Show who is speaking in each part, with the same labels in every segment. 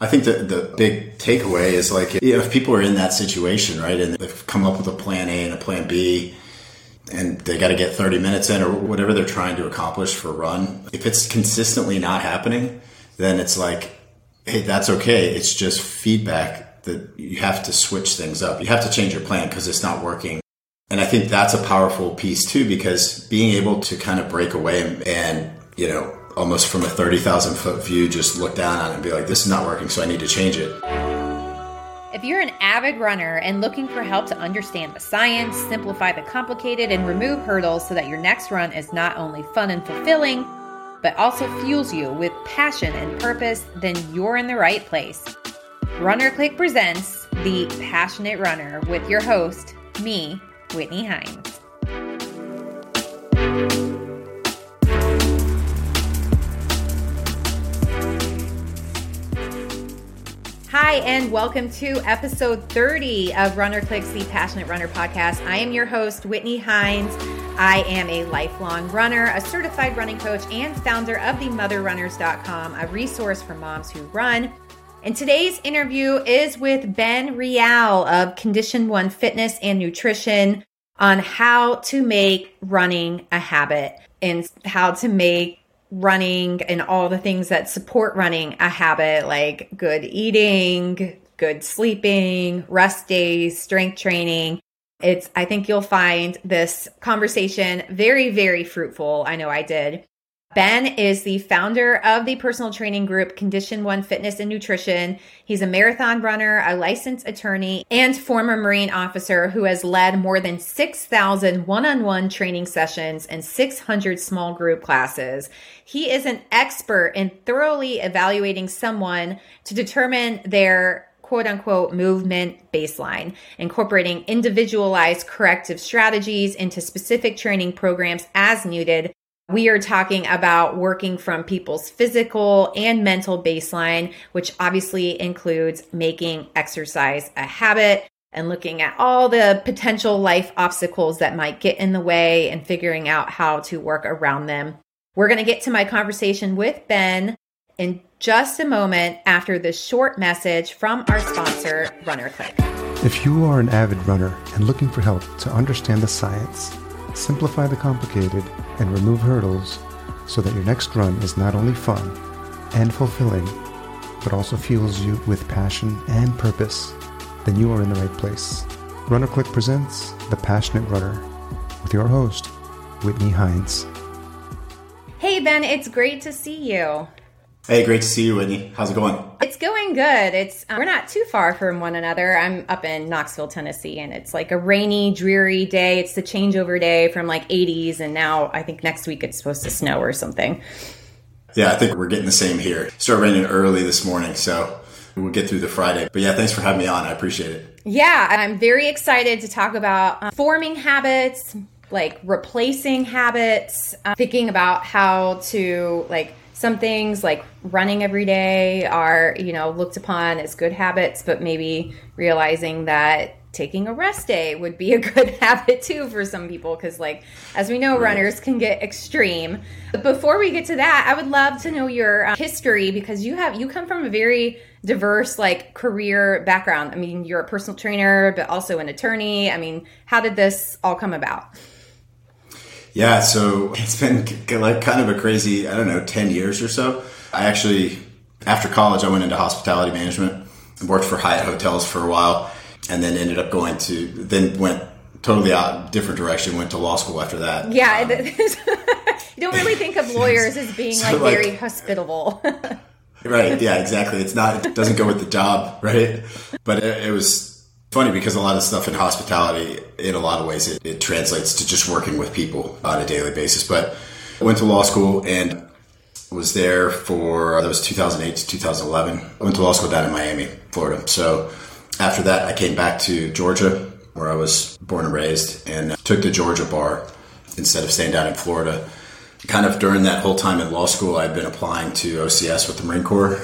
Speaker 1: I think that the big takeaway is like you know, if people are in that situation, right, and they've come up with a plan A and a plan B, and they got to get 30 minutes in or whatever they're trying to accomplish for a run, if it's consistently not happening, then it's like, hey, that's okay. It's just feedback that you have to switch things up. You have to change your plan because it's not working. And I think that's a powerful piece too, because being able to kind of break away and you know, almost from a 30,000 foot view, just look down on it and be like, this is not working, so I need to change it.
Speaker 2: If you're an avid runner and looking for help to understand the science, simplify the complicated, and remove hurdles so that your next run is not only fun and fulfilling, but also fuels you with passion and purpose, then you're in the right place. Runner Click presents The Passionate Runner with your host, me, Whitney Heins. Hi, and welcome to episode 30 of Runner Clicks, the Passionate Runner podcast. I am your host, Whitney Heins. I am a lifelong runner, a certified running coach, and founder of the motherrunners.com, a resource for moms who run. And today's interview is with Ben Reale of Condition One Fitness and Nutrition on how to make running a habit and how to make running and all the things that support running a habit like good eating, good sleeping, rest days, strength training. It's, I think you'll find this conversation very, very fruitful. I know I did. Ben is the founder of the personal training group Condition One Fitness and Nutrition. He's a marathon runner, a licensed attorney, and former Marine officer who has led more than 6,000 one on one training sessions and 600 small group classes. He is an expert in thoroughly evaluating someone to determine their quote unquote movement baseline, incorporating individualized corrective strategies into specific training programs as needed we are talking about working from people's physical and mental baseline, which obviously includes making exercise a habit and looking at all the potential life obstacles that might get in the way and figuring out how to work around them. We're going to get to my conversation with Ben in just a moment after this short message from our sponsor, Runner Click.
Speaker 3: If you are an avid runner and looking for help to understand the science, simplify the complicated, and remove hurdles so that your next run is not only fun and fulfilling, but also fuels you with passion and purpose, then you are in the right place. Runner Click presents The Passionate Runner with your host, Whitney Heins.
Speaker 2: Hey, Ben, it's great to see you.
Speaker 1: Hey, great to see you, Whitney. How's it going?
Speaker 2: It's going good. It's um, we're not too far from one another. I'm up in Knoxville, Tennessee, and it's like a rainy, dreary day. It's the changeover day from like 80s, and now I think next week it's supposed to snow or something.
Speaker 1: Yeah, I think we're getting the same here. Start raining early this morning, so we'll get through the Friday. But yeah, thanks for having me on. I appreciate it.
Speaker 2: Yeah, I'm very excited to talk about um, forming habits, like replacing habits, uh, thinking about how to like some things like running every day are, you know, looked upon as good habits, but maybe realizing that taking a rest day would be a good habit too for some people because like as we know right. runners can get extreme. But before we get to that i would love to know your um, history because you have you come from a very diverse like career background. I mean you're a personal trainer but also an attorney. I mean how did this all come about
Speaker 1: yeah, so it's been like kind of a crazy, I don't know, 10 years or so. I actually, after college, I went into hospitality management and worked for Hyatt Hotels for a while and then ended up going to, then went totally out different direction, went to law school after that.
Speaker 2: Yeah. Um, you don't really think of lawyers as being so like, like very hospitable.
Speaker 1: right. Yeah, exactly. It's not, it doesn't go with the job, right? But it, it was, funny because a lot of stuff in hospitality, in a lot of ways, it, it, translates to just working with people on a daily basis. But I went to law school and was there for, that was 2008 to 2011. I went to law school down in Miami, Florida. So after that, I came back to Georgia, where I was born and raised, and took the Georgia bar instead of staying down in Florida. Kind of during that whole time in law school, I'd been applying to OCS with the Marine Corps.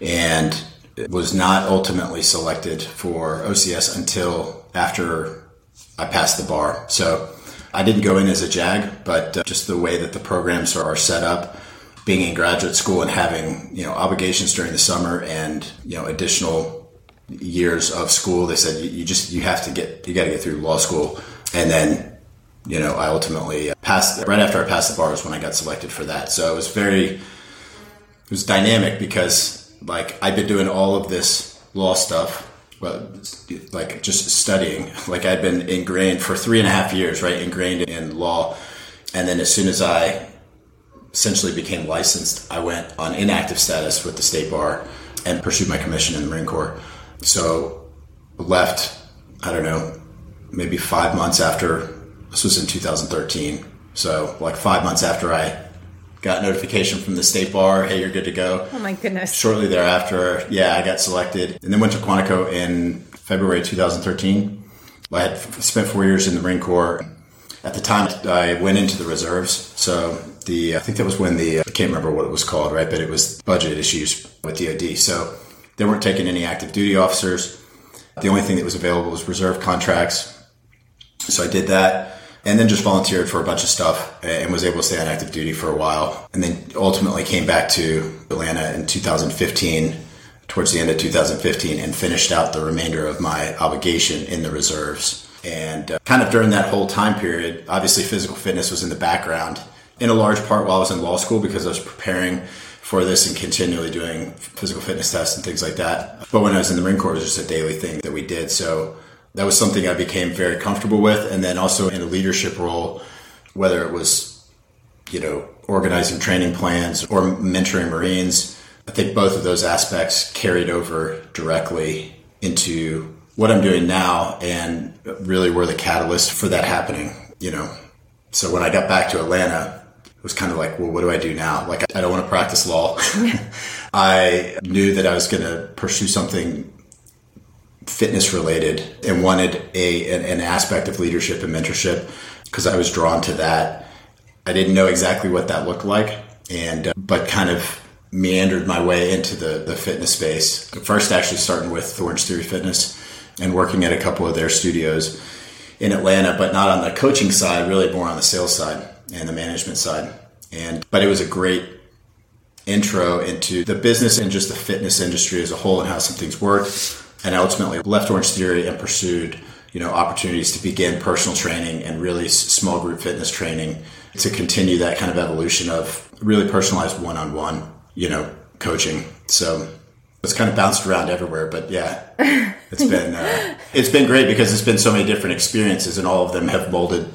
Speaker 1: And was not ultimately selected for OCS until after I passed the bar. So I didn't go in as a JAG, but uh, just the way that the programs are set up, being in graduate school and having you know obligations during the summer and you know additional years of school, they said you, just you have to get you got to get through law school, and then you know I ultimately passed right after I passed the bar was when I got selected for that. So it was very it was dynamic because like I've been doing all of this law stuff well, like just studying. Like I'd been ingrained for three and a half years, right? Ingrained in law. And then as soon as I essentially became licensed, I went on inactive status with the state bar and pursued my commission in the Marine Corps. So left, I don't know, maybe five months after, this was in 2013. So like five months after I got notification from the state bar, hey, you're good to go.
Speaker 2: Oh my goodness.
Speaker 1: Shortly thereafter, yeah, I got selected and then went to Quantico in February 2013. I had spent four years in the Marine Corps. At the time, I went into the reserves. So the I think that was when the I can't remember what it was called, right? But it was budget issues with DoD. So they weren't taking any active duty officers. The only thing that was available was reserve contracts. So I did that and then just volunteered for a bunch of stuff and was able to stay on active duty for a while. And then ultimately came back to Atlanta in 2015, towards the end of 2015, and finished out the remainder of my obligation in the reserves. And uh, kind of during that whole time period, obviously physical fitness was in the background in a large part while I was in law school because I was preparing for this and continually doing physical fitness tests and things like that. But when I was in the Marine Corps, it was just a daily thing that we did. So that was something I became very comfortable with. And then also in a leadership role, whether it was, you know, organizing training plans or mentoring Marines, I think both of those aspects carried over directly into what I'm doing now and really were the catalyst for that happening, you know. So when I got back to Atlanta, it was kind of like, well, what do I do now? Like, I don't want to practice law. I knew that I was going to pursue something fitness related and wanted a an, an aspect of leadership and mentorship because I was drawn to that. I didn't know exactly what that looked like, and uh, but kind of meandered my way into the the fitness space. First, actually starting with Orangetheory Fitness and working at a couple of their studios in Atlanta, but not on the coaching side, really more on the sales side and the management side. And but it was a great intro into the business and just the fitness industry as a whole and how some things work and ultimately left Orangetheory and pursued you know opportunities to begin personal training and really small group fitness training to continue that kind of evolution of really personalized one-on-one you know coaching. So it's kind of bounced around everywhere but yeah it's been uh, it's been great because it's been so many different experiences and all of them have molded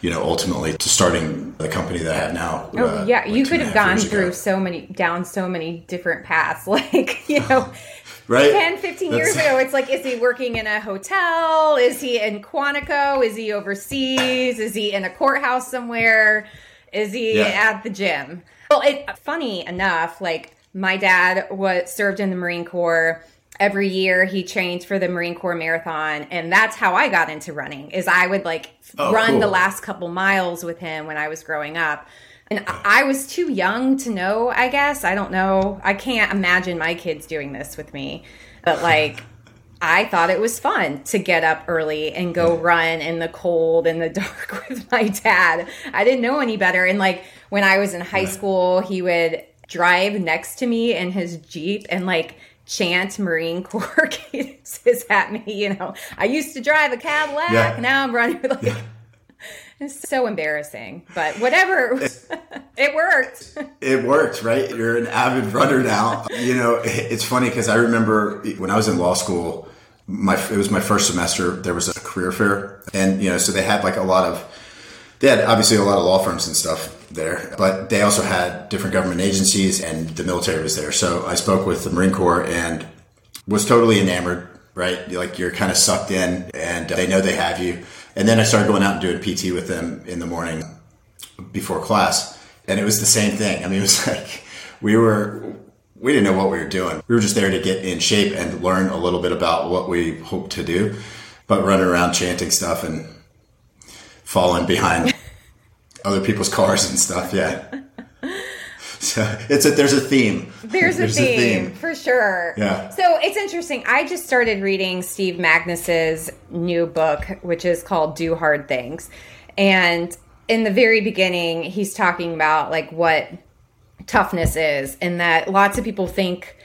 Speaker 1: you know ultimately to starting the company that i have now
Speaker 2: oh uh, yeah you could have gone through so many down so many different paths like you know
Speaker 1: right?
Speaker 2: 10, 15 That's... years ago, it's like, is he working in a hotel? Is he in Quantico? Is he overseas? Is he in a courthouse somewhere? Is he yeah. at the gym? Well, it funny enough, like my dad was served in the Marine Corps. Every year he trained for the Marine Corps Marathon, and that's how I got into running. Is I would like oh, run cool. the last couple miles with him when I was growing up. And I was too young to know, I guess. I don't know. I can't imagine my kids doing this with me. But like, I thought it was fun to get up early and go run in the cold and the dark with my dad. I didn't know any better. And like, when I was in high school, he would drive next to me in his Jeep and like, chant Marine Corps cadences at me. You know, I used to drive a Cadillac. Yeah. Now I'm running with like yeah. It's so embarrassing, but whatever. it worked.
Speaker 1: It worked, right? You're an avid runner now. You know, it's funny because I remember when I was in law school, my it was my first semester. There was a career fair, and you know, so they had like a lot of they had obviously a lot of law firms and stuff there, but they also had different government agencies, and the military was there. So I spoke with the Marine Corps and was totally enamored. Right, like you're kind of sucked in, and they know they have you and then I started going out and doing PT with them in the morning before class. And it was the same thing. I mean, it was like we were, we didn't know what we were doing. We were just there to get in shape and learn a little bit about what we hope to do, but running around chanting stuff and falling behind other people's cars and stuff. Yeah. So it's a there's a theme.
Speaker 2: There's, there's a, theme, a, theme, for sure.
Speaker 1: Yeah.
Speaker 2: So it's interesting. I just started reading Steve Magness's new book, which is called Do Hard Things. And in the very beginning, he's talking about like what toughness is, and that lots of people think,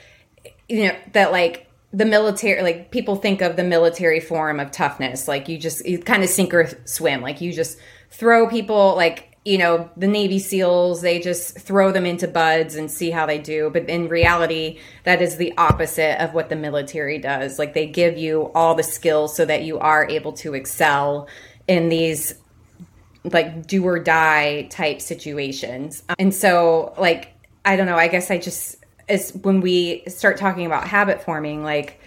Speaker 2: you know, that like the military, like people think of the military form of toughness, like you just you kind of sink or swim, like you just throw people like you know, the Navy SEALs, they just throw them into BUD/S and see how they do. But in reality, that is the opposite of what the military does. Like they give you all the skills so that you are able to excel in these like do or die type situations. And so, like, I don't know, I guess I just, as when we start talking about habit forming, like,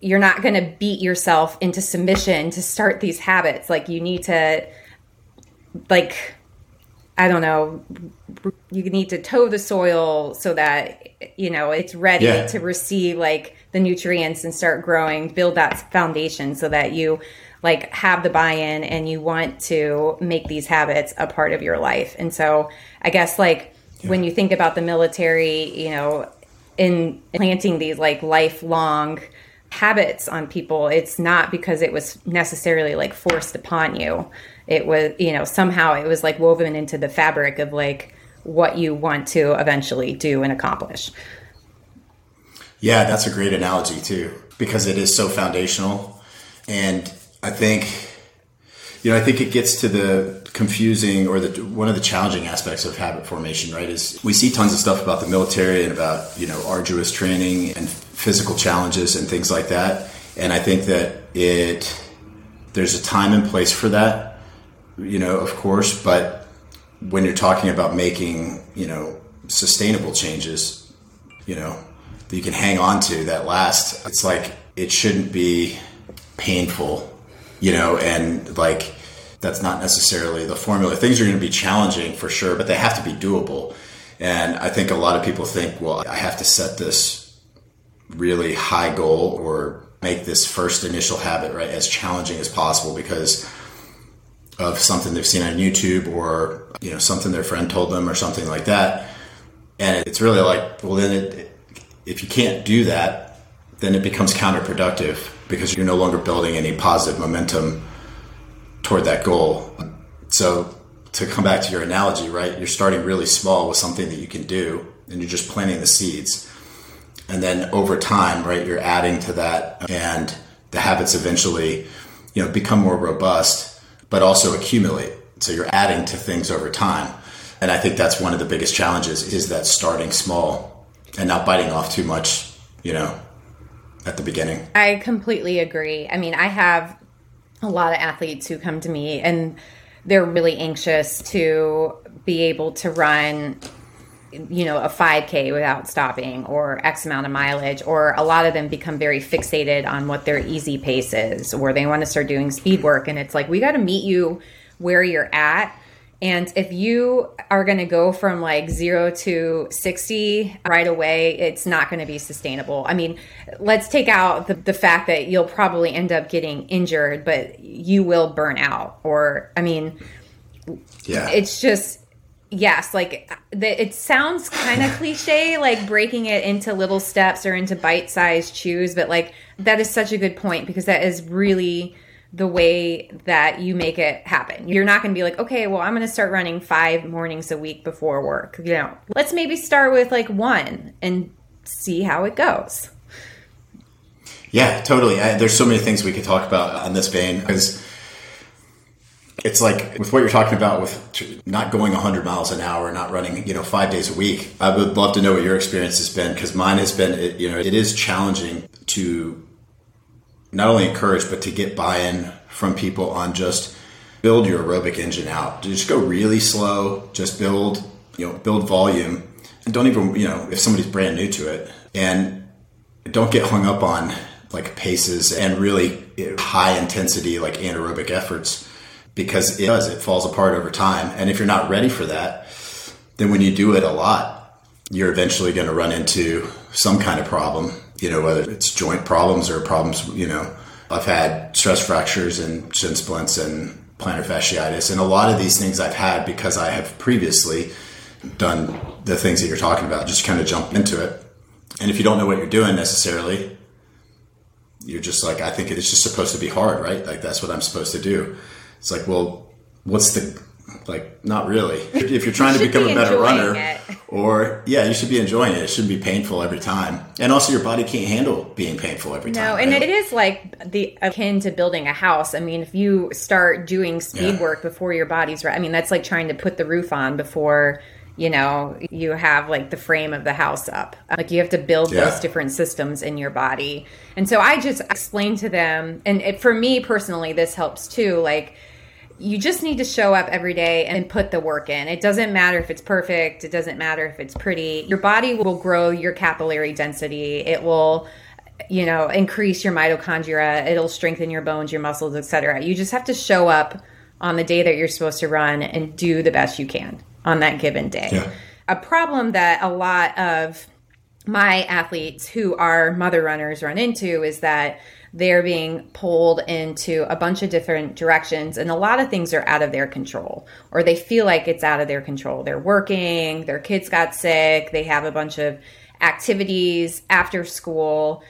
Speaker 2: you're not going to beat yourself into submission to start these habits. Like, you need to, like, I don't know, you need to toe the soil so that, you know, it's ready yeah. to receive like the nutrients and start growing, build that foundation so that you like have the buy-in and you want to make these habits a part of your life. And so I guess like yeah. when you think about the military, you know, in planting these like lifelong habits on people, it's not because it was necessarily like forced upon you it was you know somehow it was like woven into the fabric of like what you want to eventually do and accomplish.
Speaker 1: Yeah that's a great analogy too because it is so foundational. And i think you know i think it gets to the confusing or the one of the challenging aspects of habit formation right is we see tons of stuff about the military and about you know arduous training and physical challenges and things like that. And i think that it there's a time and place for that you know, of course, but when you're talking about making, you know, sustainable changes, you know, that you can hang on to that last, it's like it shouldn't be painful, you know, and like that's not necessarily the formula. Things are going to be challenging for sure, but they have to be doable. And I think a lot of people think, well, I have to set this really high goal or make this first initial habit, right, as challenging as possible because of something they've seen on YouTube or you know something their friend told them or something like that. And it's really like, well, then it, if you can't do that, then it becomes counterproductive because you're no longer building any positive momentum toward that goal. So to come back to your analogy, right? You're starting really small with something that you can do, and you're just planting the seeds. And then over time, right, you're adding to that, and the habits eventually, you know, become more robust but also accumulate. So you're adding to things over time. And I think that's one of the biggest challenges is that starting small and not biting off too much, you know, at the beginning.
Speaker 2: I completely agree. I mean, I have a lot of athletes who come to me and they're really anxious to be able to run you know a 5k without stopping or x amount of mileage or a lot of them become very fixated on what their easy pace is or they want to start doing speed work and it's like we got to meet you where you're at. And if you are going to go from like 0 to 60 right away it's not going to be sustainable. I mean let's take out the, the fact that you'll probably end up getting injured but you will burn out or i mean yeah. it's just yes, like the, it sounds kind of cliche, like breaking it into little steps or into bite sized chews, but like that is such a good point because that is really the way that you make it happen. You're not going to be like, okay, well, I'm going to start running five mornings a week before work. You know, let's maybe start with like one and see how it goes.
Speaker 1: Yeah, totally. I, there's so many things we could talk about on this vein because it's like with what you're talking about with not going 100 miles an hour, not running, you know, five days a week. I would love to know what your experience has been because mine has been, you know, it is challenging to not only encourage, but to get buy in from people on just build your aerobic engine out. Just go really slow, just build, you know, build volume. And don't even, you know, if somebody's brand new to it and don't get hung up on like paces and really eh, high intensity, like anaerobic efforts because it does, it falls apart over time. And if you're not ready for that, then when you do it a lot, you're eventually going to run into some kind of problem, you know, whether it's joint problems or problems, you know, I've had stress fractures and shin splints and plantar fasciitis. And a lot of these things I've had because I have previously done the things that you're talking about, just kind of jump into it. And if you don't know what you're doing necessarily, you're just like, I think it's just supposed to be hard, right? Like that's what I'm supposed to do. It's like, well, what's the Like, not really. If you're trying to become
Speaker 2: be
Speaker 1: a better runner,
Speaker 2: it.
Speaker 1: or yeah, you should be enjoying it. It shouldn't be painful every time. And also, your body can't handle being painful every
Speaker 2: No,
Speaker 1: time.
Speaker 2: No, and
Speaker 1: right?
Speaker 2: it is like the akin to building a house. I mean, if you start doing speed
Speaker 1: Yeah.
Speaker 2: work before your body's right, I mean, that's like trying to put the roof on before you know you have like the frame of the house up. Like you have to build
Speaker 1: Yeah.
Speaker 2: those different systems in your body. And so I just explained to them, and it, for me personally, this helps too. Like you just need to show up every day and put the work in. It doesn't matter if it's perfect, it doesn't matter if it's pretty. Your body will grow your capillary density. It will you know, increase your mitochondria, it'll strengthen your bones, your muscles, etc. You just have to show up on the day that you're supposed to run and do the best you can on that given day.
Speaker 1: Yeah.
Speaker 2: A problem that a lot of my athletes who are mother runners run into is that they're being pulled into a bunch of different directions and a lot of things are out of their control or they feel like it's out of their control. They're working, their kids got sick, they have a bunch of activities after school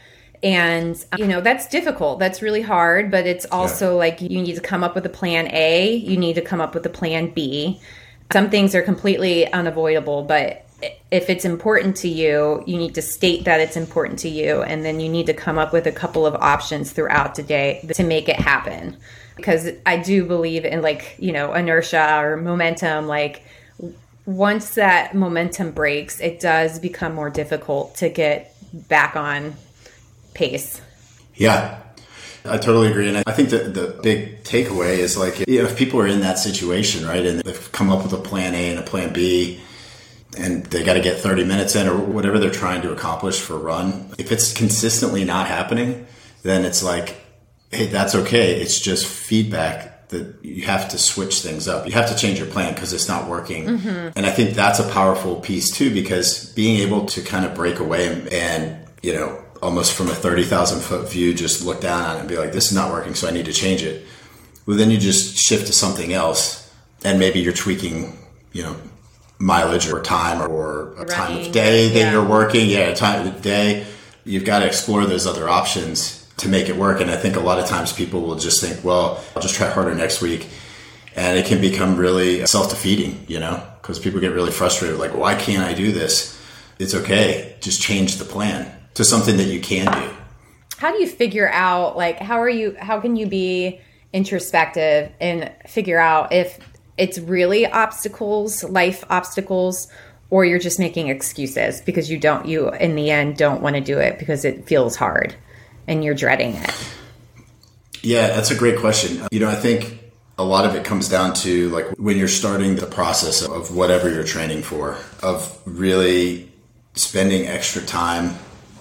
Speaker 2: and you know that's difficult that's really hard but it's also like you need to come up with a plan a you need to come up with a plan b some things are completely unavoidable but if it's important to you you need to state that it's important to you and then you need to come up with a couple of options throughout the day to make it happen. Because i do believe in like you know inertia or momentum. Like once that momentum breaks it does become more difficult to get back on pace.
Speaker 1: Yeah, I totally agree. And I think that the big takeaway is like, you know, if people are in that situation, right, and they've come up with a plan A and a plan B, and they got to get 30 minutes in or whatever they're trying to accomplish for a run, if it's consistently not happening, then it's like, hey, that's okay. It's just feedback that you have to switch things up. You have to change your plan because it's not working. Mm-hmm. And I think that's a powerful piece too, because being able to kind of break away and, and you know, almost from a 30,000 foot view, just look down on it and be like, this is not working, so I need to change it. Well, then you just shift to something else, and maybe you're tweaking, you know, mileage or time or a time of day that
Speaker 2: yeah.
Speaker 1: you're working. Yeah, a time of day. You've got to explore those other options to make it work. And I think a lot of times people will just think, well, I'll just try harder next week. And it can become really self defeating, you know, because people get really frustrated. Like, why can't I do this? It's okay. Just change the plan to something that you can do.
Speaker 2: how do you figure out like how are you how can you be introspective and figure out if it's really obstacles life obstacles or you're just making excuses because you don't you in the end don't want to do it because it feels hard and you're dreading it
Speaker 1: Yeah, that's a great question. You know, I think a lot of it comes down to like when you're starting the process of whatever you're training for, of really spending extra time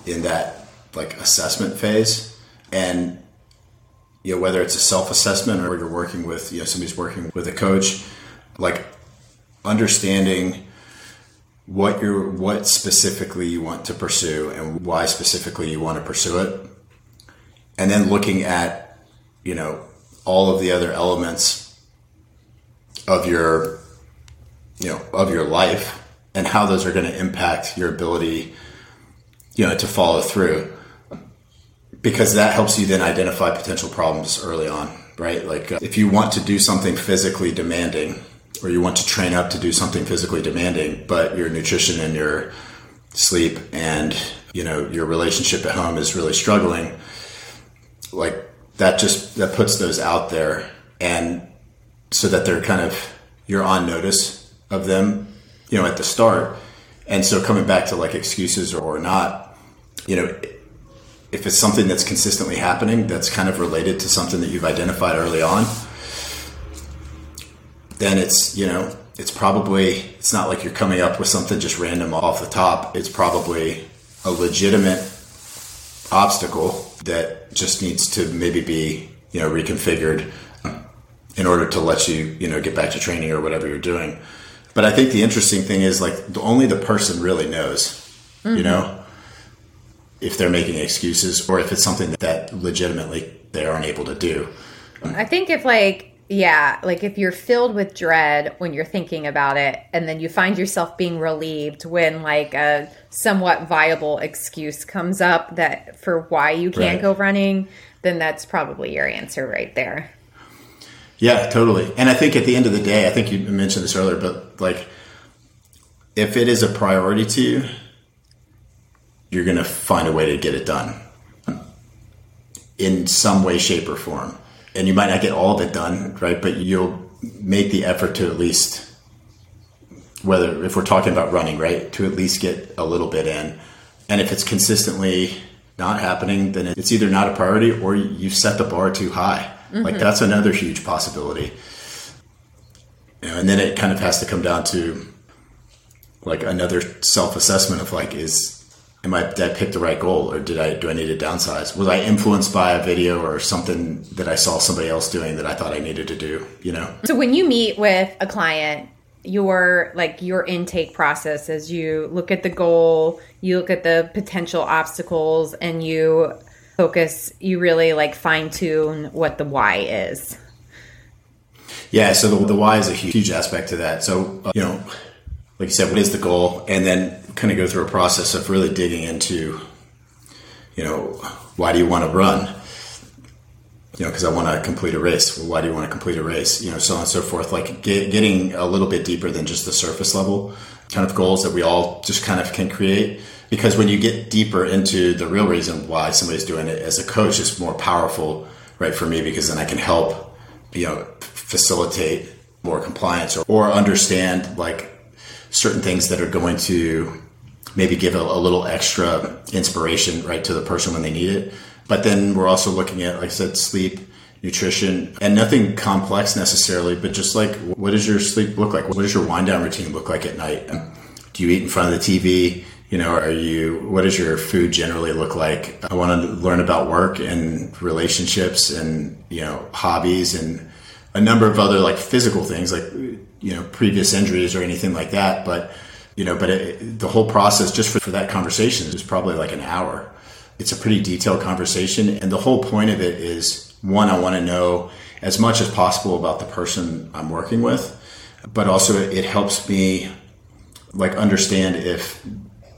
Speaker 1: in that like assessment phase. And you know whether it's a self-assessment or you're working with you know somebody's working with a coach like understanding what you're what specifically you want to pursue and why specifically you want to pursue it. And then looking at you know all of the other elements of your you know of your life and how those are going to impact your ability you know to follow through. Because that helps you then identify potential problems early on right? Like uh, if you want to do something physically demanding or you want to train up to do something physically demanding but your nutrition and your sleep and you know your relationship at home is really struggling like that just that puts those out there. And so that they're kind of you're on notice of them you know at the start. And so coming back to like excuses or not you know if it's something that's consistently happening that's kind of related to something that you've identified early on then it's you know it's probably it's not like you're coming up with something just random off the top. It's probably a legitimate obstacle that just needs to maybe be you know reconfigured in order to let you you know get back to training or whatever you're doing. But i think the interesting thing is like the, only the person really knows you mm-hmm. know if they're making excuses or if it's something that legitimately they aren't able to do
Speaker 2: I think if like yeah, like if you're filled with dread when you're thinking about it and then you find yourself being relieved when like a somewhat viable excuse comes up that for why you can't
Speaker 1: Right.
Speaker 2: go running, then that's probably your answer right there.
Speaker 1: Yeah, totally. And I think at the end of the day, I think you mentioned this earlier, but like if it is a priority to you, you're going to find a way to get it done in some way, shape, or form. And you might not get all of it done, right? But you'll make the effort to at least, whether if we're talking about running, right, to at least get a little bit in. And if it's consistently not happening, then it's either not a priority or you set the bar too high. Mm-hmm. Like that's another huge possibility. You know, and then it kind of has to come down to like another self assessment of like, is am I did I pick the right goal or did I do I need to downsize? Was I influenced by a video or something that I saw somebody else doing that I thought I needed to do? You know.
Speaker 2: So when you meet with a client, your like your intake process is you look at the goal, you look at the potential obstacles, and you focus. You really like fine tune what the why is.
Speaker 1: Yeah, so the, the why is a huge aspect to that. So uh, you know, like you said, what is the goal, and then kind of go through a process of really digging into, you know, why do you want to run? You know, because I want to complete a race. Well, why do you want to complete a race? You know, so on and so forth. Like get, getting a little bit deeper than just the surface level kind of goals that we all just kind of can create. Because when you get deeper into the real reason why somebody's doing it as a coach, it's more powerful, right, for me because then I can help, you know, facilitate more compliance or, or understand like certain things that are going to maybe give a, a, little extra inspiration right to the person when they need it. But then we're also looking at, like I said, sleep, nutrition, and nothing complex necessarily, but just like what does your sleep look like? What does your wind down routine look like at night? Do you eat in front of the TV? You know, are you, what does your food generally look like? I want to learn about work and relationships and, you know, hobbies and a number of other like physical things like, you know, previous injuries or anything like that. But, you know, but it, the whole process just for, for that conversation is probably like an hour. It's a pretty detailed conversation. And the whole point of it is one, I want to know as much as possible about the person I'm working with, but also it helps me like understand if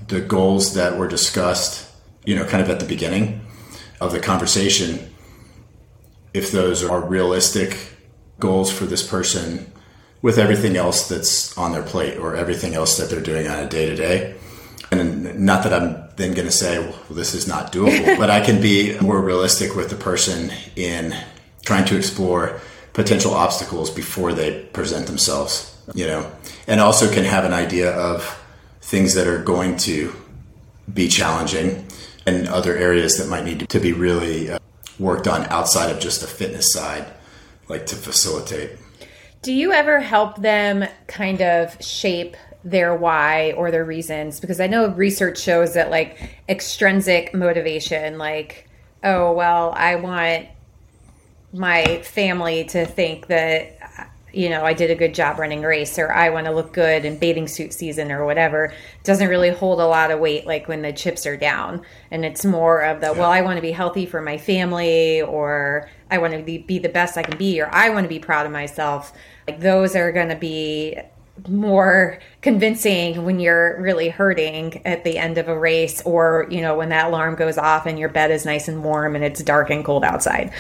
Speaker 1: the goals that were discussed, you know, kind of at the beginning of the conversation, if those are realistic goals for this person with everything else that's on their plate or everything else that they're doing on a day to day. And not that I'm then going to say, well, this is not doable, but I can be more realistic with the person in trying to explore potential obstacles before they present themselves, you know, and also can have an idea of things that are going to be challenging and other areas that might need to be really uh, worked on outside of just the fitness side, like to facilitate.
Speaker 2: Do you ever help them kind of shape their why or their reasons? Because I know research shows that like extrinsic motivation, like, oh, well, I want my family to think that you know, I did a good job running a race or I want to look good in bathing suit season or whatever doesn't really hold a lot of weight like when the chips are down. And it's more of the, yeah. well, I want to be healthy for my family or I want to be, be the best I can be or I want to be proud of myself. Like those are going to be more convincing when you're really hurting at the end of a race or, you know, when that alarm goes off and your bed is nice and warm and it's dark and cold outside.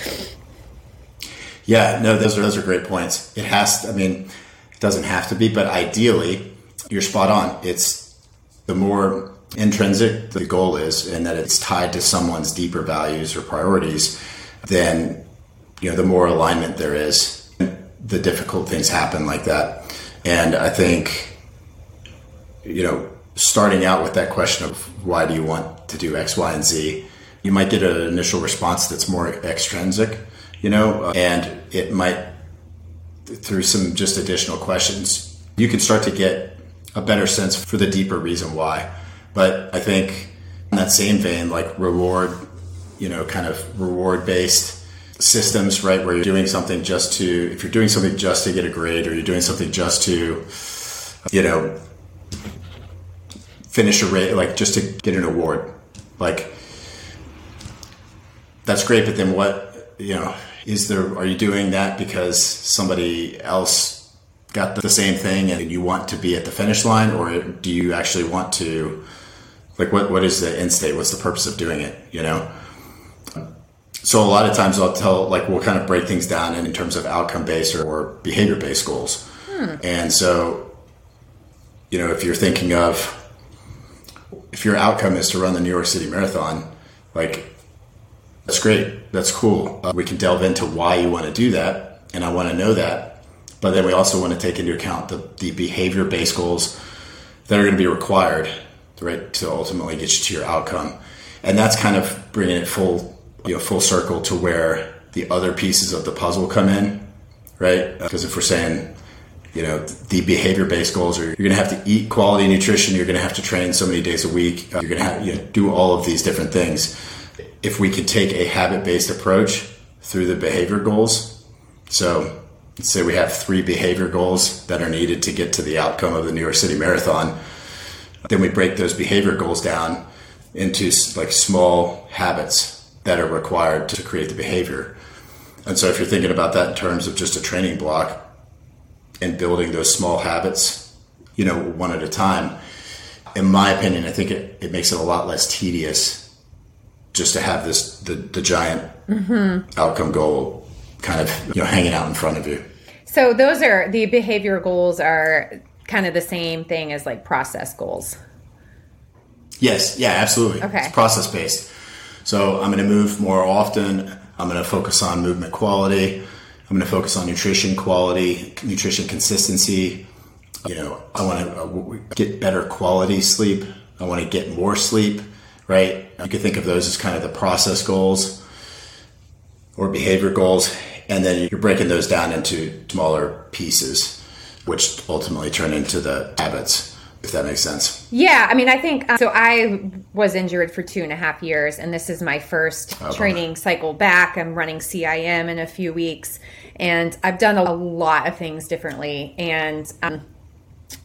Speaker 1: Yeah, no, those are those are great points. It has to, I mean, it doesn't have to be, but ideally, you're spot on. It's the more intrinsic the goal is and that it's tied to someone's deeper values or priorities, then you know, the more alignment there is, the difficult things happen like that. And I think you know, starting out with that question of why do you want to do X, Y, and Z, you might get an initial response that's more extrinsic you know, and it might, through some just additional questions, you can start to get a better sense for the deeper reason why. But I think in that same vein, like reward, you know, kind of reward based systems, right? Where you're doing something just to, if you're doing something just to get a grade or you're doing something just to, you know, finish a race, like just to get an award, like that's great. But then what, you know, is there are you doing that because somebody else got the same thing and you want to be at the finish line or do you actually want to like what what is the end state what's the purpose of doing it you know So a lot of times I'll tell, like, we'll kind of break things down in, in terms of outcome based or, or behavior based goals. And so, you know, if you're thinking of, if your outcome is to run the New York City Marathon, like, that's great. That's cool. Uh, we can delve into why you want to do that. And I want to know that. But then we also want to take into account the, the behavior based goals that are going to be required, right, to ultimately get you to your outcome. And that's kind of bringing it full, you know, full circle to where the other pieces of the puzzle come in, right? Uh, because if we're saying, you know, the behavior based goals are you're going to have to eat quality nutrition, you're going to have to train so many days a week, uh, you're going to have, you know, do all of these different things. If we could take a habit based approach through the behavior goals, so let's say we have three behavior goals that are needed to get to the outcome of the New York City Marathon, then we break those behavior goals down into like small habits that are required to create the behavior. And so if you're thinking about that in terms of just a training block and building those small habits, you know, one at a time, in my opinion, I think it, it makes it a lot less tedious just to have this the, the giant mm-hmm. outcome goal kind of you know hanging out in front of you.
Speaker 2: So those are the behavior goals are kind of the same thing as like process goals.
Speaker 1: Yes, yeah, absolutely.
Speaker 2: Okay.
Speaker 1: It's process based. So I'm going to move more often. I'm going to focus on movement quality. I'm going to focus on nutrition quality, nutrition consistency. You know, I want to uh, get better quality sleep. I want to get more sleep, right? You could think of those as kind of the process goals or behavior goals. And then you're breaking those down into smaller pieces, which ultimately turn into the habits, if that makes sense.
Speaker 2: Yeah, I mean, I think um, so. I was injured for two and a half years, and this is my first
Speaker 1: bummer.
Speaker 2: training cycle back. I'm running CIM in a few weeks, and I've done a lot of things differently. And um,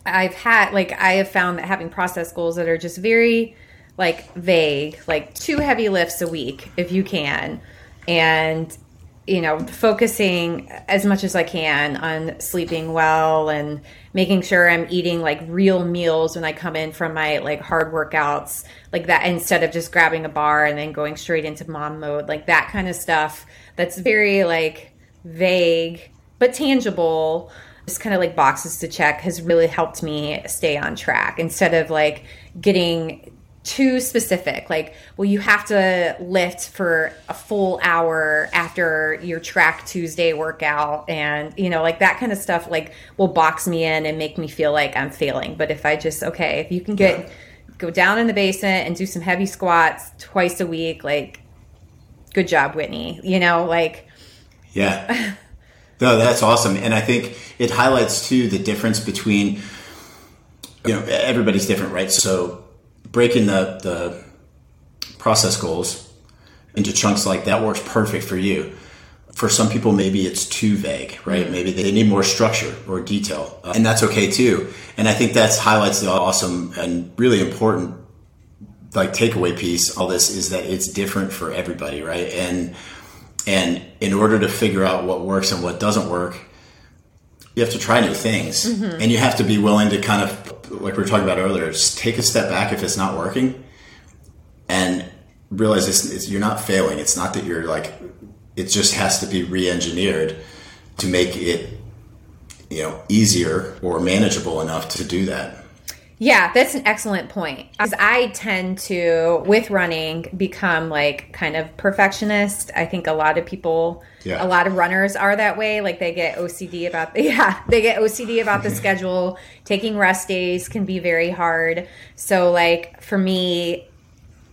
Speaker 2: I've had, like, I have found that having process goals that are just very, like, vague, like two heavy lifts a week if you can, and you know, focusing as much as I can on sleeping well and making sure I'm eating like real meals when I come in from my like hard workouts, like that, instead of just grabbing a bar and then going straight into mom mode, like that kind of stuff that's very like vague but tangible. Just kind of like boxes to check has really helped me stay on track instead of like getting too specific like well you have to lift for a full hour after your track tuesday workout and you know like that kind of stuff like will box me in and make me feel like i'm failing but if i just okay if you can get go down in the basement and do some heavy squats twice a week like good job whitney you know like
Speaker 1: Yeah. No, that's awesome. And I think it highlights too the difference between you know, everybody's different, right? So breaking the the process goals into chunks like that works perfect for you. For some people, maybe it's too vague, right? Maybe they need more structure or detail, uh, and that's okay too. And I think that's highlights the awesome and really important like takeaway piece. All this is that it's different for everybody, right? And and in order to figure out what works and what doesn't work, you have to try new things, and you have to be willing to kind of, like we were talking about earlier, just take a step back if it's not working, and realize it's, it's, you're not failing. It's not that you're like, it just has to be re-engineered to make it, you know, easier or manageable enough to do that.
Speaker 2: Yeah, that's an excellent point. Because I tend to, with running, become like kind of perfectionist. I think a lot of people,
Speaker 1: Yeah.
Speaker 2: a lot of runners are that way. Like they get OCD about, the, yeah, they get OCD about the schedule. Taking rest days can be very hard. So, like, for me,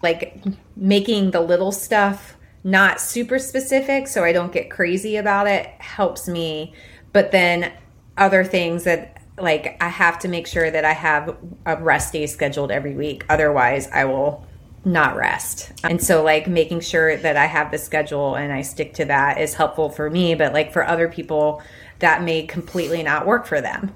Speaker 2: like making the little stuff not super specific so I don't get crazy about it helps me. But then other things that like I have to make sure that I have a rest day scheduled every week. Otherwise, I will not rest. And so like making sure that I have the schedule and I stick to that is helpful for me, but like for other people that may completely not work for them.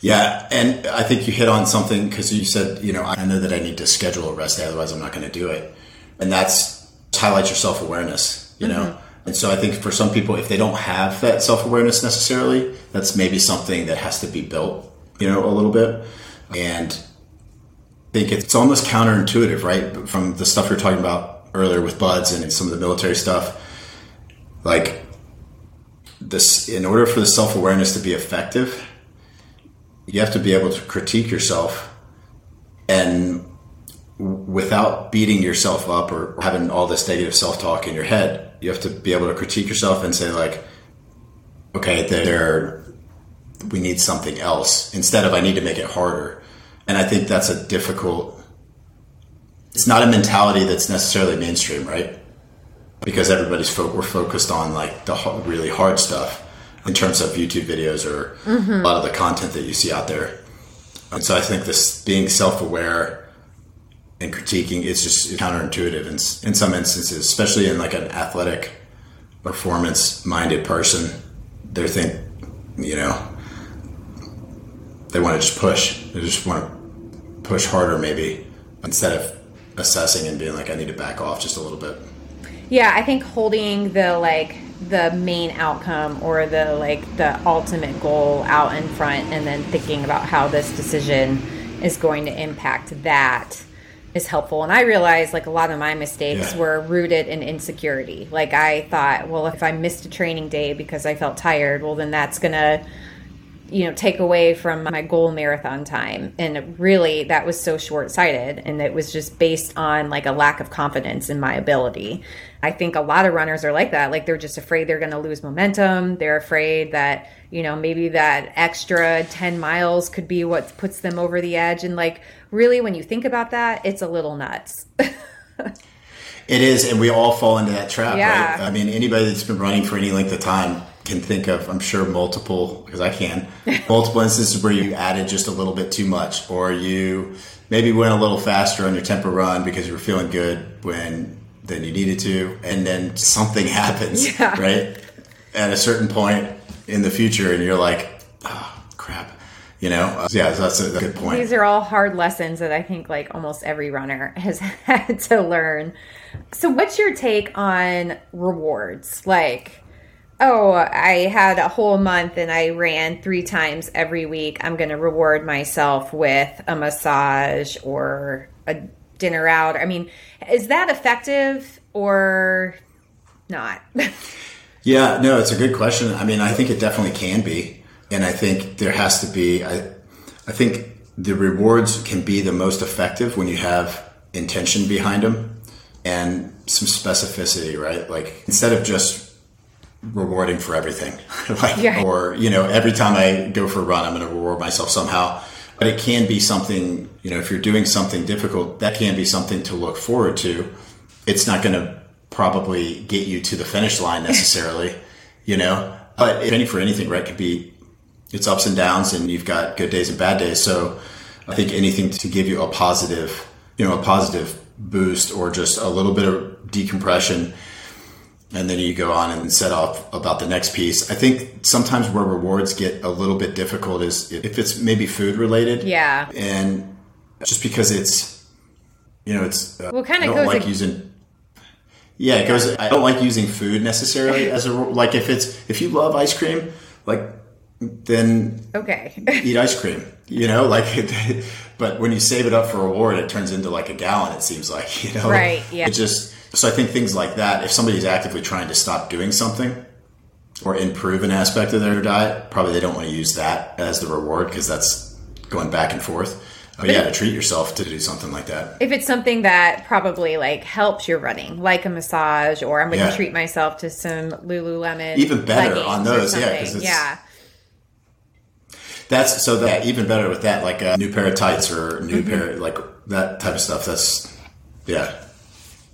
Speaker 1: Yeah, and I think you hit on something because you said, you know, I know that I need to schedule a rest day, otherwise I'm not going to do it, and that's highlights your self awareness, you know. Mm-hmm. And so I think for some people, if they don't have that self awareness necessarily, that's maybe something that has to be built, you know, a little bit. And I think it's almost counterintuitive, right? From the stuff you're talking about earlier with BUD/S and some of the military stuff. Like this, in order for the self awareness to be effective, you have to be able to critique yourself and without beating yourself up or having all this negative self talk in your head, you have to be able to critique yourself and say like, okay, there, we need something else instead of I need to make it harder. And I think that's a difficult. It's not a mentality that's necessarily mainstream, right? Because everybody's fo- we're focused on like the really hard stuff in terms of YouTube videos or mm-hmm. a lot of the content that you see out there. And so I think this being self aware and critiquing is just counterintuitive in, in some instances, especially in like an athletic, performance minded person. They think, you know, they want to just push. They just want to push harder, maybe, instead of assessing and being like, I need to back off just a little bit.
Speaker 2: Yeah, I think holding the like the main outcome or the like the ultimate goal out in front and then thinking about how this decision is going to impact that is helpful. And I realized like a lot of my mistakes yeah. were rooted in insecurity. Like I thought, well, if I missed a training day because I felt tired, well, then that's going to, you know, take away from my goal marathon time. And really, that was so short sighted. And it was just based on like a lack of confidence in my ability. I think a lot of runners are like that. Like they're just afraid they're going to lose momentum. They're afraid that, you know, maybe that extra 10 miles could be what puts them over the edge. And like, really, when you think about that, it's a little nuts.
Speaker 1: it is. And we all fall into that trap, yeah. right? I mean, anybody that's been running for any length of time can think of, I'm sure, multiple, because I can, multiple instances where you added just a little bit too much or you maybe went a little faster on your tempo run because you were feeling good when than you needed to, and then something happens, yeah. right? At a certain point in the future, and you're like, oh, crap. You know, uh, yeah, that's a, that's a good point.
Speaker 2: These are all hard lessons that I think like almost every runner has had to learn. So, what's your take on rewards? Like, oh, I had a whole month and I ran three times every week. I'm going to reward myself with a massage or a dinner out? I mean, is that effective or not?
Speaker 1: yeah, no, it's a good question. I mean, I think it definitely can be. And I think there has to be, I, I think the rewards can be the most effective when you have intention behind them and some specificity, right? Like instead of just rewarding for everything, like, yeah. or, you know, every time I go for a run, I'm going to reward myself somehow but it can be something, you know, if you're doing something difficult, that can be something to look forward to. It's not going to probably get you to the finish line necessarily, you know, but if any for anything, right, could be it's ups and downs and you've got good days and bad days. So I think anything to give you a positive, you know, a positive boost or just a little bit of decompression and then you go on and set off about the next piece. I think sometimes where rewards get a little bit difficult is if it's maybe food related.
Speaker 2: Yeah.
Speaker 1: And just because it's, you know, it's,
Speaker 2: uh, well, kind of goes
Speaker 1: like using, yeah, it goes, I don't like using food necessarily as a, like if it's, if you love ice cream, like, then
Speaker 2: okay,
Speaker 1: eat ice cream, you know, like, but when you save it up for a reward, it turns into like a gallon, it seems like, you know,
Speaker 2: right. Yeah.
Speaker 1: It just, so I think things like that, if somebody's actively trying to stop doing something or improve an aspect of their diet, probably they don't want to use that as the reward because that's going back and forth. But yeah, to treat yourself to do something like that.
Speaker 2: If it's something that probably like helps your running, like a massage, or I'm going yeah. to treat myself to some Lululemon,
Speaker 1: even better on those, yeah, yeah. That's so that even better with that, like a new pair of tights or new mm-hmm. pair, like that type of stuff. That's yeah,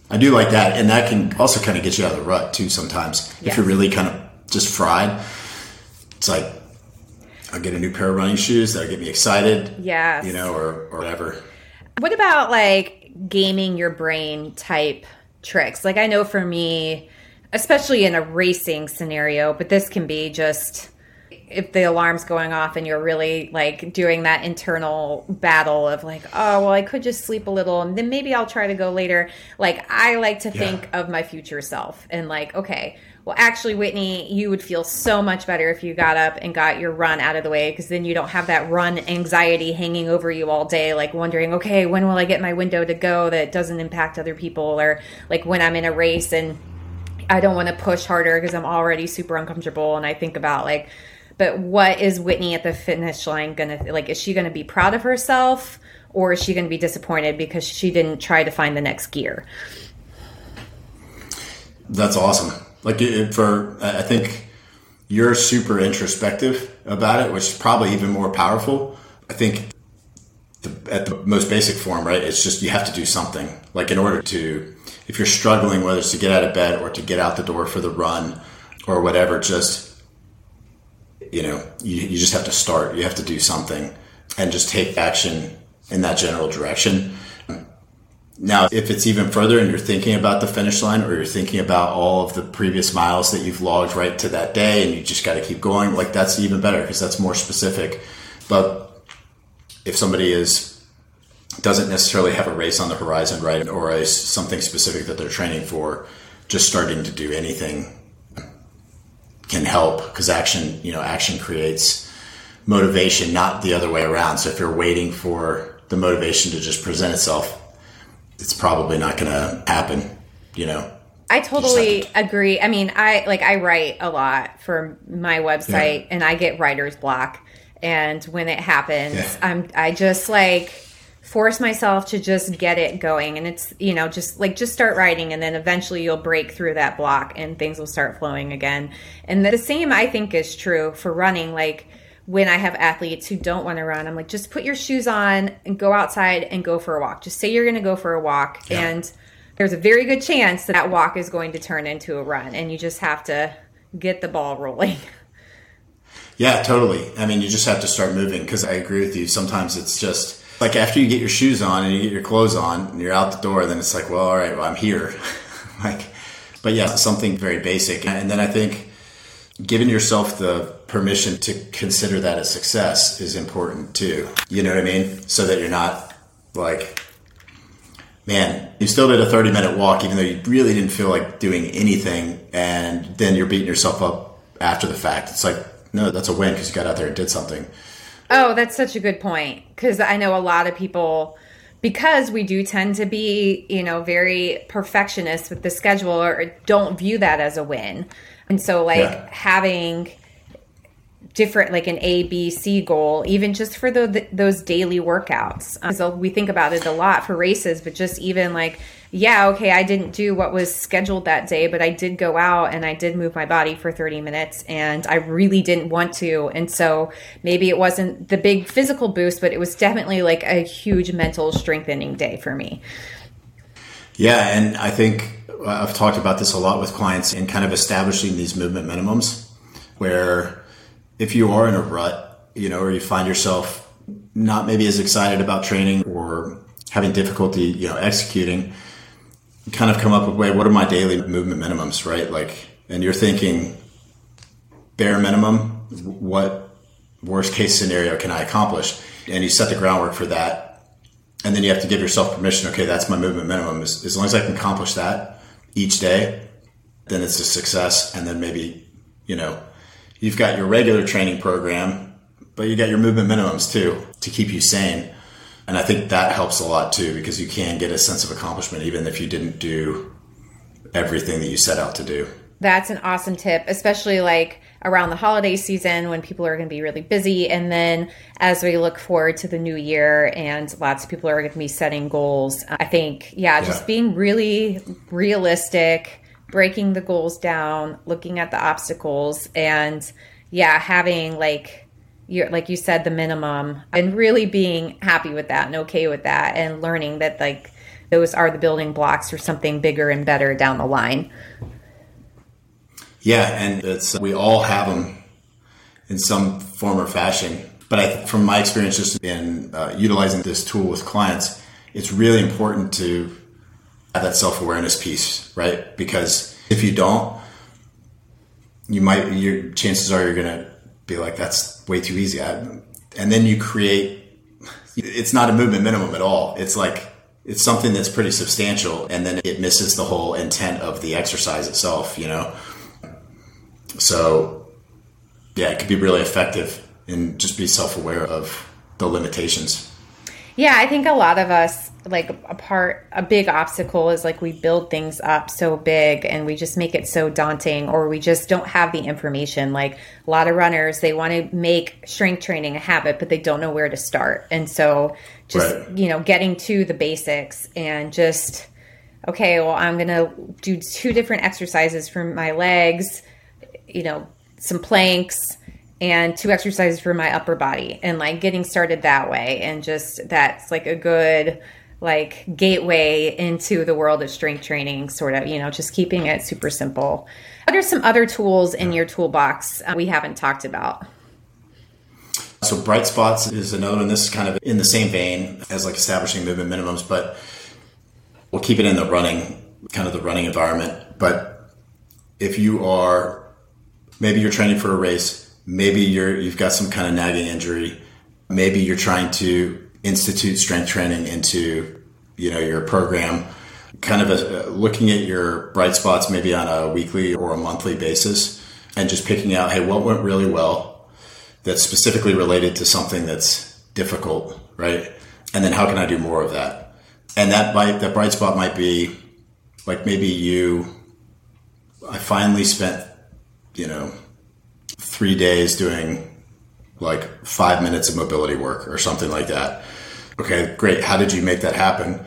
Speaker 1: I do like that, and that can also kind of get you out of the rut too. Sometimes, yes. if you're really kind of just fried, it's like I'll get a new pair of running shoes that'll get me excited.
Speaker 2: Yeah,
Speaker 1: you know, or or whatever.
Speaker 2: What about like gaming your brain type tricks? Like I know for me, especially in a racing scenario, but this can be just if the alarm's going off and you're really like doing that internal battle of like, oh, well, I could just sleep a little and then maybe I'll try to go later. Like, I like to think of my future self and like, okay, well, actually, Whitney, you would feel so much better if you got up and got your run out of the way because then you don't have that run anxiety hanging over you all day, like wondering, okay, when will I get my window to go that doesn't impact other people? Or like when I'm in a race and I don't want to push harder because I'm already super uncomfortable and I think about like, but what is Whitney at the finish line going to like? Is she going to be proud of herself or is she going to be disappointed because she didn't try to find the next gear?
Speaker 1: That's awesome. Like for, I think you're super introspective about it, which is probably even more powerful. I think the, at the most basic form, right? It's just you have to do something. Like in order to, if you're struggling, whether it's to get out of bed or to get out the door for the run or whatever, just you know, you, you just have to start. You have to do something and just take action in that general direction. Now, if it's even further and you're thinking about the finish line or you're thinking about all of the previous miles that you've logged right to that day and you just got to keep going, like that's even better because that's more specific. But if somebody is doesn't necessarily have a race on the horizon, right, or a, something specific that they're training for, just starting to do anything can help because action, you know, action creates motivation, not the other way around. So if you're waiting for the motivation to just present itself, it's probably not going to happen, you know.
Speaker 2: I totally to- agree. I mean, I like I write a lot for my website yeah. and I get writer's block and when it happens, yeah. I'm I just like force myself to just get it going. And it's you know just like just start writing and then eventually you'll break through that block and things will start flowing again. And the same i think is true for running. Like when i have athletes who don't want to run i'm like just put your shoes on and go outside and go for a walk. Just say you're going to go for a walk. Yeah. and there's a very good chance that that walk is going to turn into a run and you just have to get the ball rolling.
Speaker 1: Yeah totally. I mean you just have to start moving because i agree with you. Sometimes it's just like after you get your shoes on and you get your clothes on and you're out the door, then it's like, well, all right, well, I'm here. like, but yeah, something very basic. And then I think giving yourself the permission to consider that a success is important too. You know what I mean? So that you're not like, man, you still did a 30 minute walk, even though you really didn't feel like doing anything. And then you're beating yourself up after the fact. It's like, no, that's a win because you got out there and did something.
Speaker 2: Oh, that's such a good point because I know a lot of people because we do tend to be, you know, very perfectionist with the schedule or don't view that as a win. And so like yeah. having different like an A, B, C goal, even just for the, the those daily workouts. Um, so we think about it a lot for races, but just even like yeah, okay, I didn't do what was scheduled that day, but I did go out and I did move my body for 30 minutes and I really didn't want to. And so maybe it wasn't the big physical boost, but it was definitely like a huge mental strengthening day for me.
Speaker 1: Yeah, and I think uh, I've talked about this a lot with clients in kind of establishing these movement minimums where if you are in a rut, you know, or you find yourself not maybe as excited about training or having difficulty, you know, executing, kind of come up with, wait, what are my daily movement minimums, right? Like, and you're thinking bare minimum, what worst case scenario can I accomplish? And you set the groundwork for that. And then you have to give yourself permission. Okay, that's my movement minimum. As, as long as I can accomplish that each day, then it's a success. And then maybe, you know, you've got your regular training program, but you got your movement minimums too to keep you sane. And I think that helps a lot too because you can get a sense of accomplishment even if you didn't do everything that you set out to do.
Speaker 2: That's an awesome tip, especially like around the holiday season when people are going to be really busy. And then as we look forward to the new year and lots of people are going to be setting goals, I think, yeah, just being really realistic, breaking the goals down, looking at the obstacles, and yeah, having like you're like you said the minimum and really being happy with that and okay with that and learning that like those are the building blocks for something bigger and better down the line.
Speaker 1: Yeah and it's we all have them in some form or fashion. But I, from my experience just in uh, utilizing this tool with clients it's really important to have that self-awareness piece right? Because if you don't you might your chances are you're going to be like, that's way too easy. I, and then you create, it's not a movement minimum at all. It's like, it's something that's pretty substantial and then it misses the whole intent of the exercise itself, you know? So yeah, it could be really effective and just be self-aware of the limitations.
Speaker 2: Yeah, I think a lot of us like a part a big obstacle is like we build things up so big and we just make it so daunting or we just don't have the information like a lot of runners they want to make strength training a habit but they don't know where to start and so just right. you know getting to the basics and just okay well i'm going to do two different exercises for my legs you know some planks and two exercises for my upper body and like getting started that way and just that's like a good like gateway into the world of strength training sort of you know just keeping it super simple. What are some other tools in your toolbox uh, we haven't talked about?
Speaker 1: So bright spots is another one this is kind of in the same vein as like establishing movement minimums but we'll keep it in the running kind of the running environment. But if you are maybe you're training for a race maybe you're you've got some kind of nagging injury maybe you're trying to institute strength training into you know your program. Kind of a, looking at your bright spots maybe on a weekly or a monthly basis and just picking out hey what went really well that's specifically related to something that's difficult right? And then how can i do more of that? And that might that bright spot might be like maybe you i finally spent you know three days doing like five minutes of mobility work or something like that. Okay, great. How did you make that happen?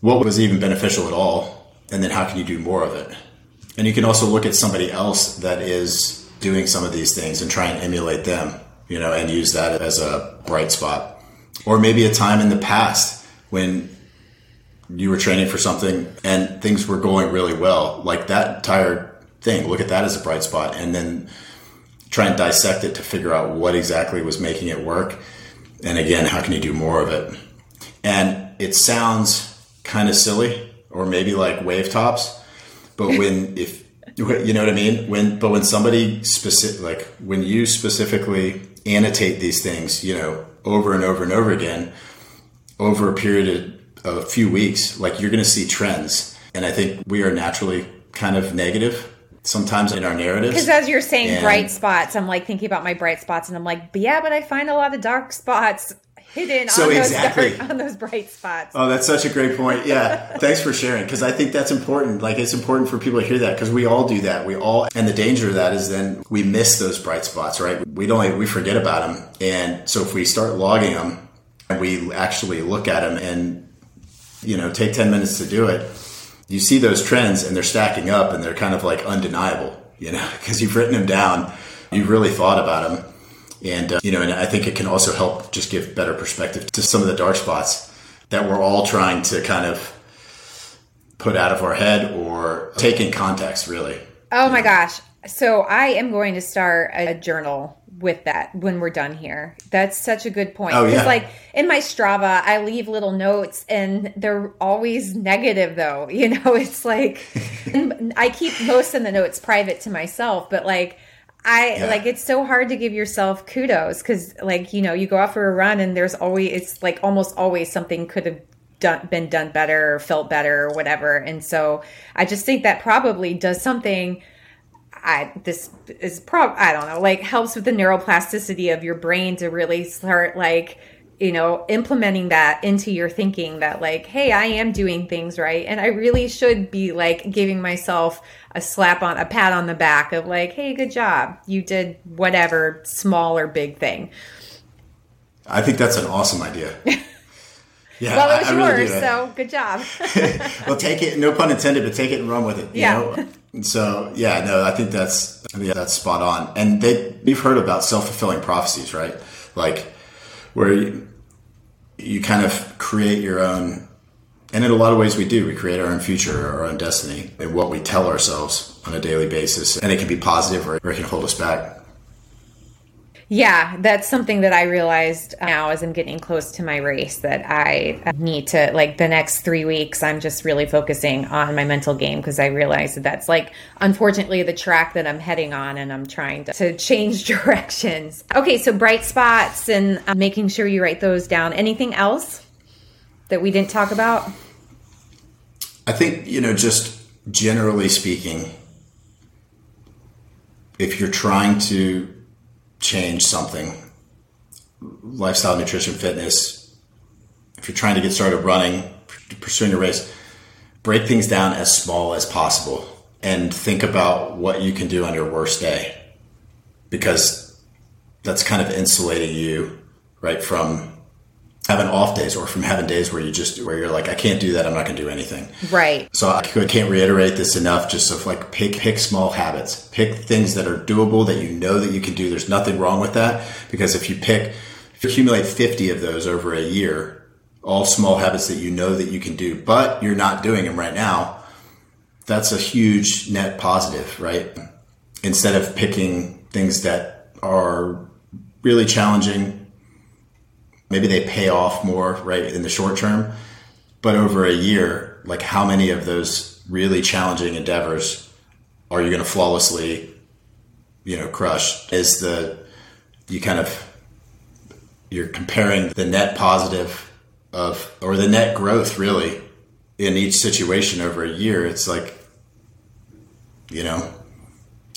Speaker 1: What was even beneficial at all? And then how can you do more of it? And you can also look at somebody else that is doing some of these things and try and emulate them, you know, and use that as a bright spot. Or maybe a time in the past when you were training for something and things were going really well, like that entire thing. Look at that as a bright spot. And then try and dissect it to figure out what exactly was making it work. And again, how can you do more of it? And it sounds kind of silly or maybe like wave tops, but when, if, you know what I mean? When, but when somebody specific, like when you specifically annotate these things, you know, over and over and over again, over a period of a few weeks, like you're going to see trends. And I think we are naturally kind of negative sometimes in our narratives.
Speaker 2: Because as you're saying and, bright spots, I'm like thinking about my bright spots, and I'm like, but yeah, but I find a lot of dark spots hidden so on, those exactly. dark, on those bright spots.
Speaker 1: Oh, that's such a great point. Yeah, thanks for sharing because I think that's important. Like it's important for people to hear that because we all do that. We all, and the danger of that is then we miss those bright spots, right? We don't, we forget about them, and so if we start logging them and we actually look at them and you know take ten minutes to do it you see those trends and they're stacking up and they're kind of like undeniable, you know, because you've written them down, you've really thought about them. And, uh, you know, and I think it can also help just give better perspective to some of the dark spots that we're all trying to kind of put out of our head or take in context, really.
Speaker 2: Oh my gosh. So I am going to start a journal with that when we're done here. That's such a good point.
Speaker 1: Oh, yeah.
Speaker 2: like in my Strava, I leave little notes and they're always negative though. You know, it's like I keep most of the notes private to myself, but like I yeah. like it's so hard to give yourself kudos cuz like, you know, you go out for a run and there's always it's like almost always something could have done been done better or felt better or whatever. And so I just think that probably does something I this is prob I don't know like helps with the neuroplasticity of your brain to really start like you know implementing that into your thinking that like hey I am doing things right and I really should be like giving myself a slap on a pat on the back of like hey good job you did whatever small or big thing.
Speaker 1: I think that's an awesome idea.
Speaker 2: Yeah, well, it was I, I yours, really so good job.
Speaker 1: well, take it. No pun intended, but take it and run with it. yeah. Know? So yeah, no, I think that's I that's spot on. And they you've heard about self fulfilling prophecies, right? Like where you, you kind of create your own and in a lot of ways we do we create our own future our own destiny and what we tell ourselves on a daily basis and it can be positive or it can hold us back
Speaker 2: Yeah, that's something that I realized now as I'm getting close to my race that I need to, like, the next three weeks, I'm just really focusing on my mental game because I realize that that's, like, unfortunately the track that I'm heading on and I'm trying to, to change directions. Okay, so bright spots and uh, making sure you write those down. Anything else that we didn't talk about?
Speaker 1: I think, you know, just generally speaking, if you're trying to change something, lifestyle, nutrition, fitness, if you're trying to get started running, pursuing a race, break things down as small as possible and think about what you can do on your worst day because that's kind of insulating you right from having off days or from having days where you just where you're like i can't do that i'm not going to do anything.
Speaker 2: Right.
Speaker 1: So i can't reiterate this enough just of like pick pick small habits. Pick things that are doable that you know that you can do. There's nothing wrong with that because if you pick if you accumulate 50 of those over a year all small habits that you know that you can do but you're not doing them right now that's a huge net positive right? Instead of picking things that are really challenging maybe they pay off more right in the short term. But over a year like how many of those really challenging endeavors are you going to flawlessly you know crush? Is the you kind of you're comparing the net positive of or the net growth really in each situation over a year it's like you know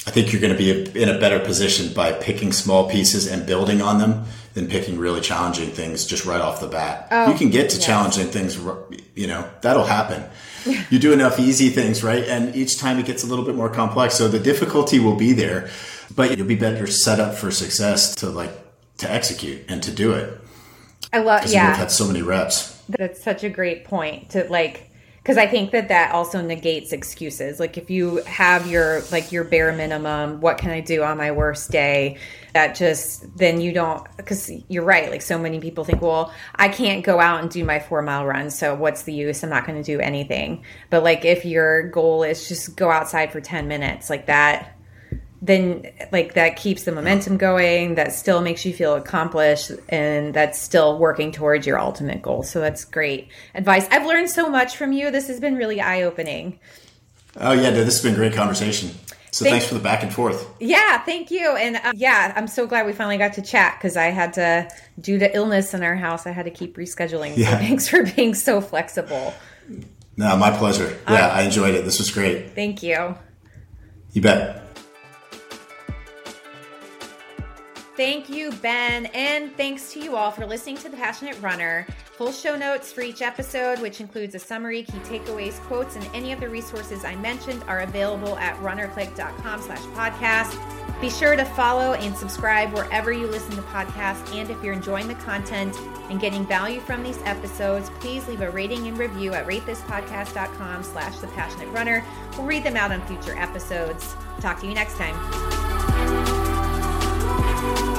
Speaker 1: i think you're going to be in a better position by picking small pieces and building on them than picking really challenging things just right off the bat. Oh, you can get to yes. challenging things, you know, that'll happen. you do enough easy things, right? And each time it gets a little bit more complex. So the difficulty will be there, but you'll be better set up for success to like to execute and to do it.
Speaker 2: I love, yeah.
Speaker 1: You've had so many reps.
Speaker 2: That's such a great point to like because i think that that also negates excuses. Like if you have your like your bare minimum what can i do on my worst day? That just then you don't because you're right like so many people think well i can't go out and do my four mile run so what's the use? I'm not going to do anything. But like if your goal is just go outside for 10 minutes like that then like that keeps the momentum going that still makes you feel accomplished and that's still working towards your ultimate goal. So that's great advice. I've learned so much from you. This has been really eye-opening.
Speaker 1: Oh yeah no, this has been a great conversation. So thank, thanks for the back and forth.
Speaker 2: Yeah thank you. And uh, yeah i'm so glad we finally got to chat because i had to due to illness in our house i had to keep rescheduling. Yeah. so thanks for being so flexible.
Speaker 1: No my pleasure. Yeah um, i enjoyed it. This was great.
Speaker 2: Thank you.
Speaker 1: You bet
Speaker 2: Thank you, Ben. And thanks to you all for listening to The Passionate Runner. Full show notes for each episode, which includes a summary, key takeaways, quotes, and any of the resources I mentioned, are available at runnerclick.com slash podcast. Be sure to follow and subscribe wherever you listen to podcasts. And if you're enjoying the content and getting value from these episodes, please leave a rating and review at ratethispodcast.com slash the passionate runner. We'll read them out on future episodes. Talk to you next time. Thank you.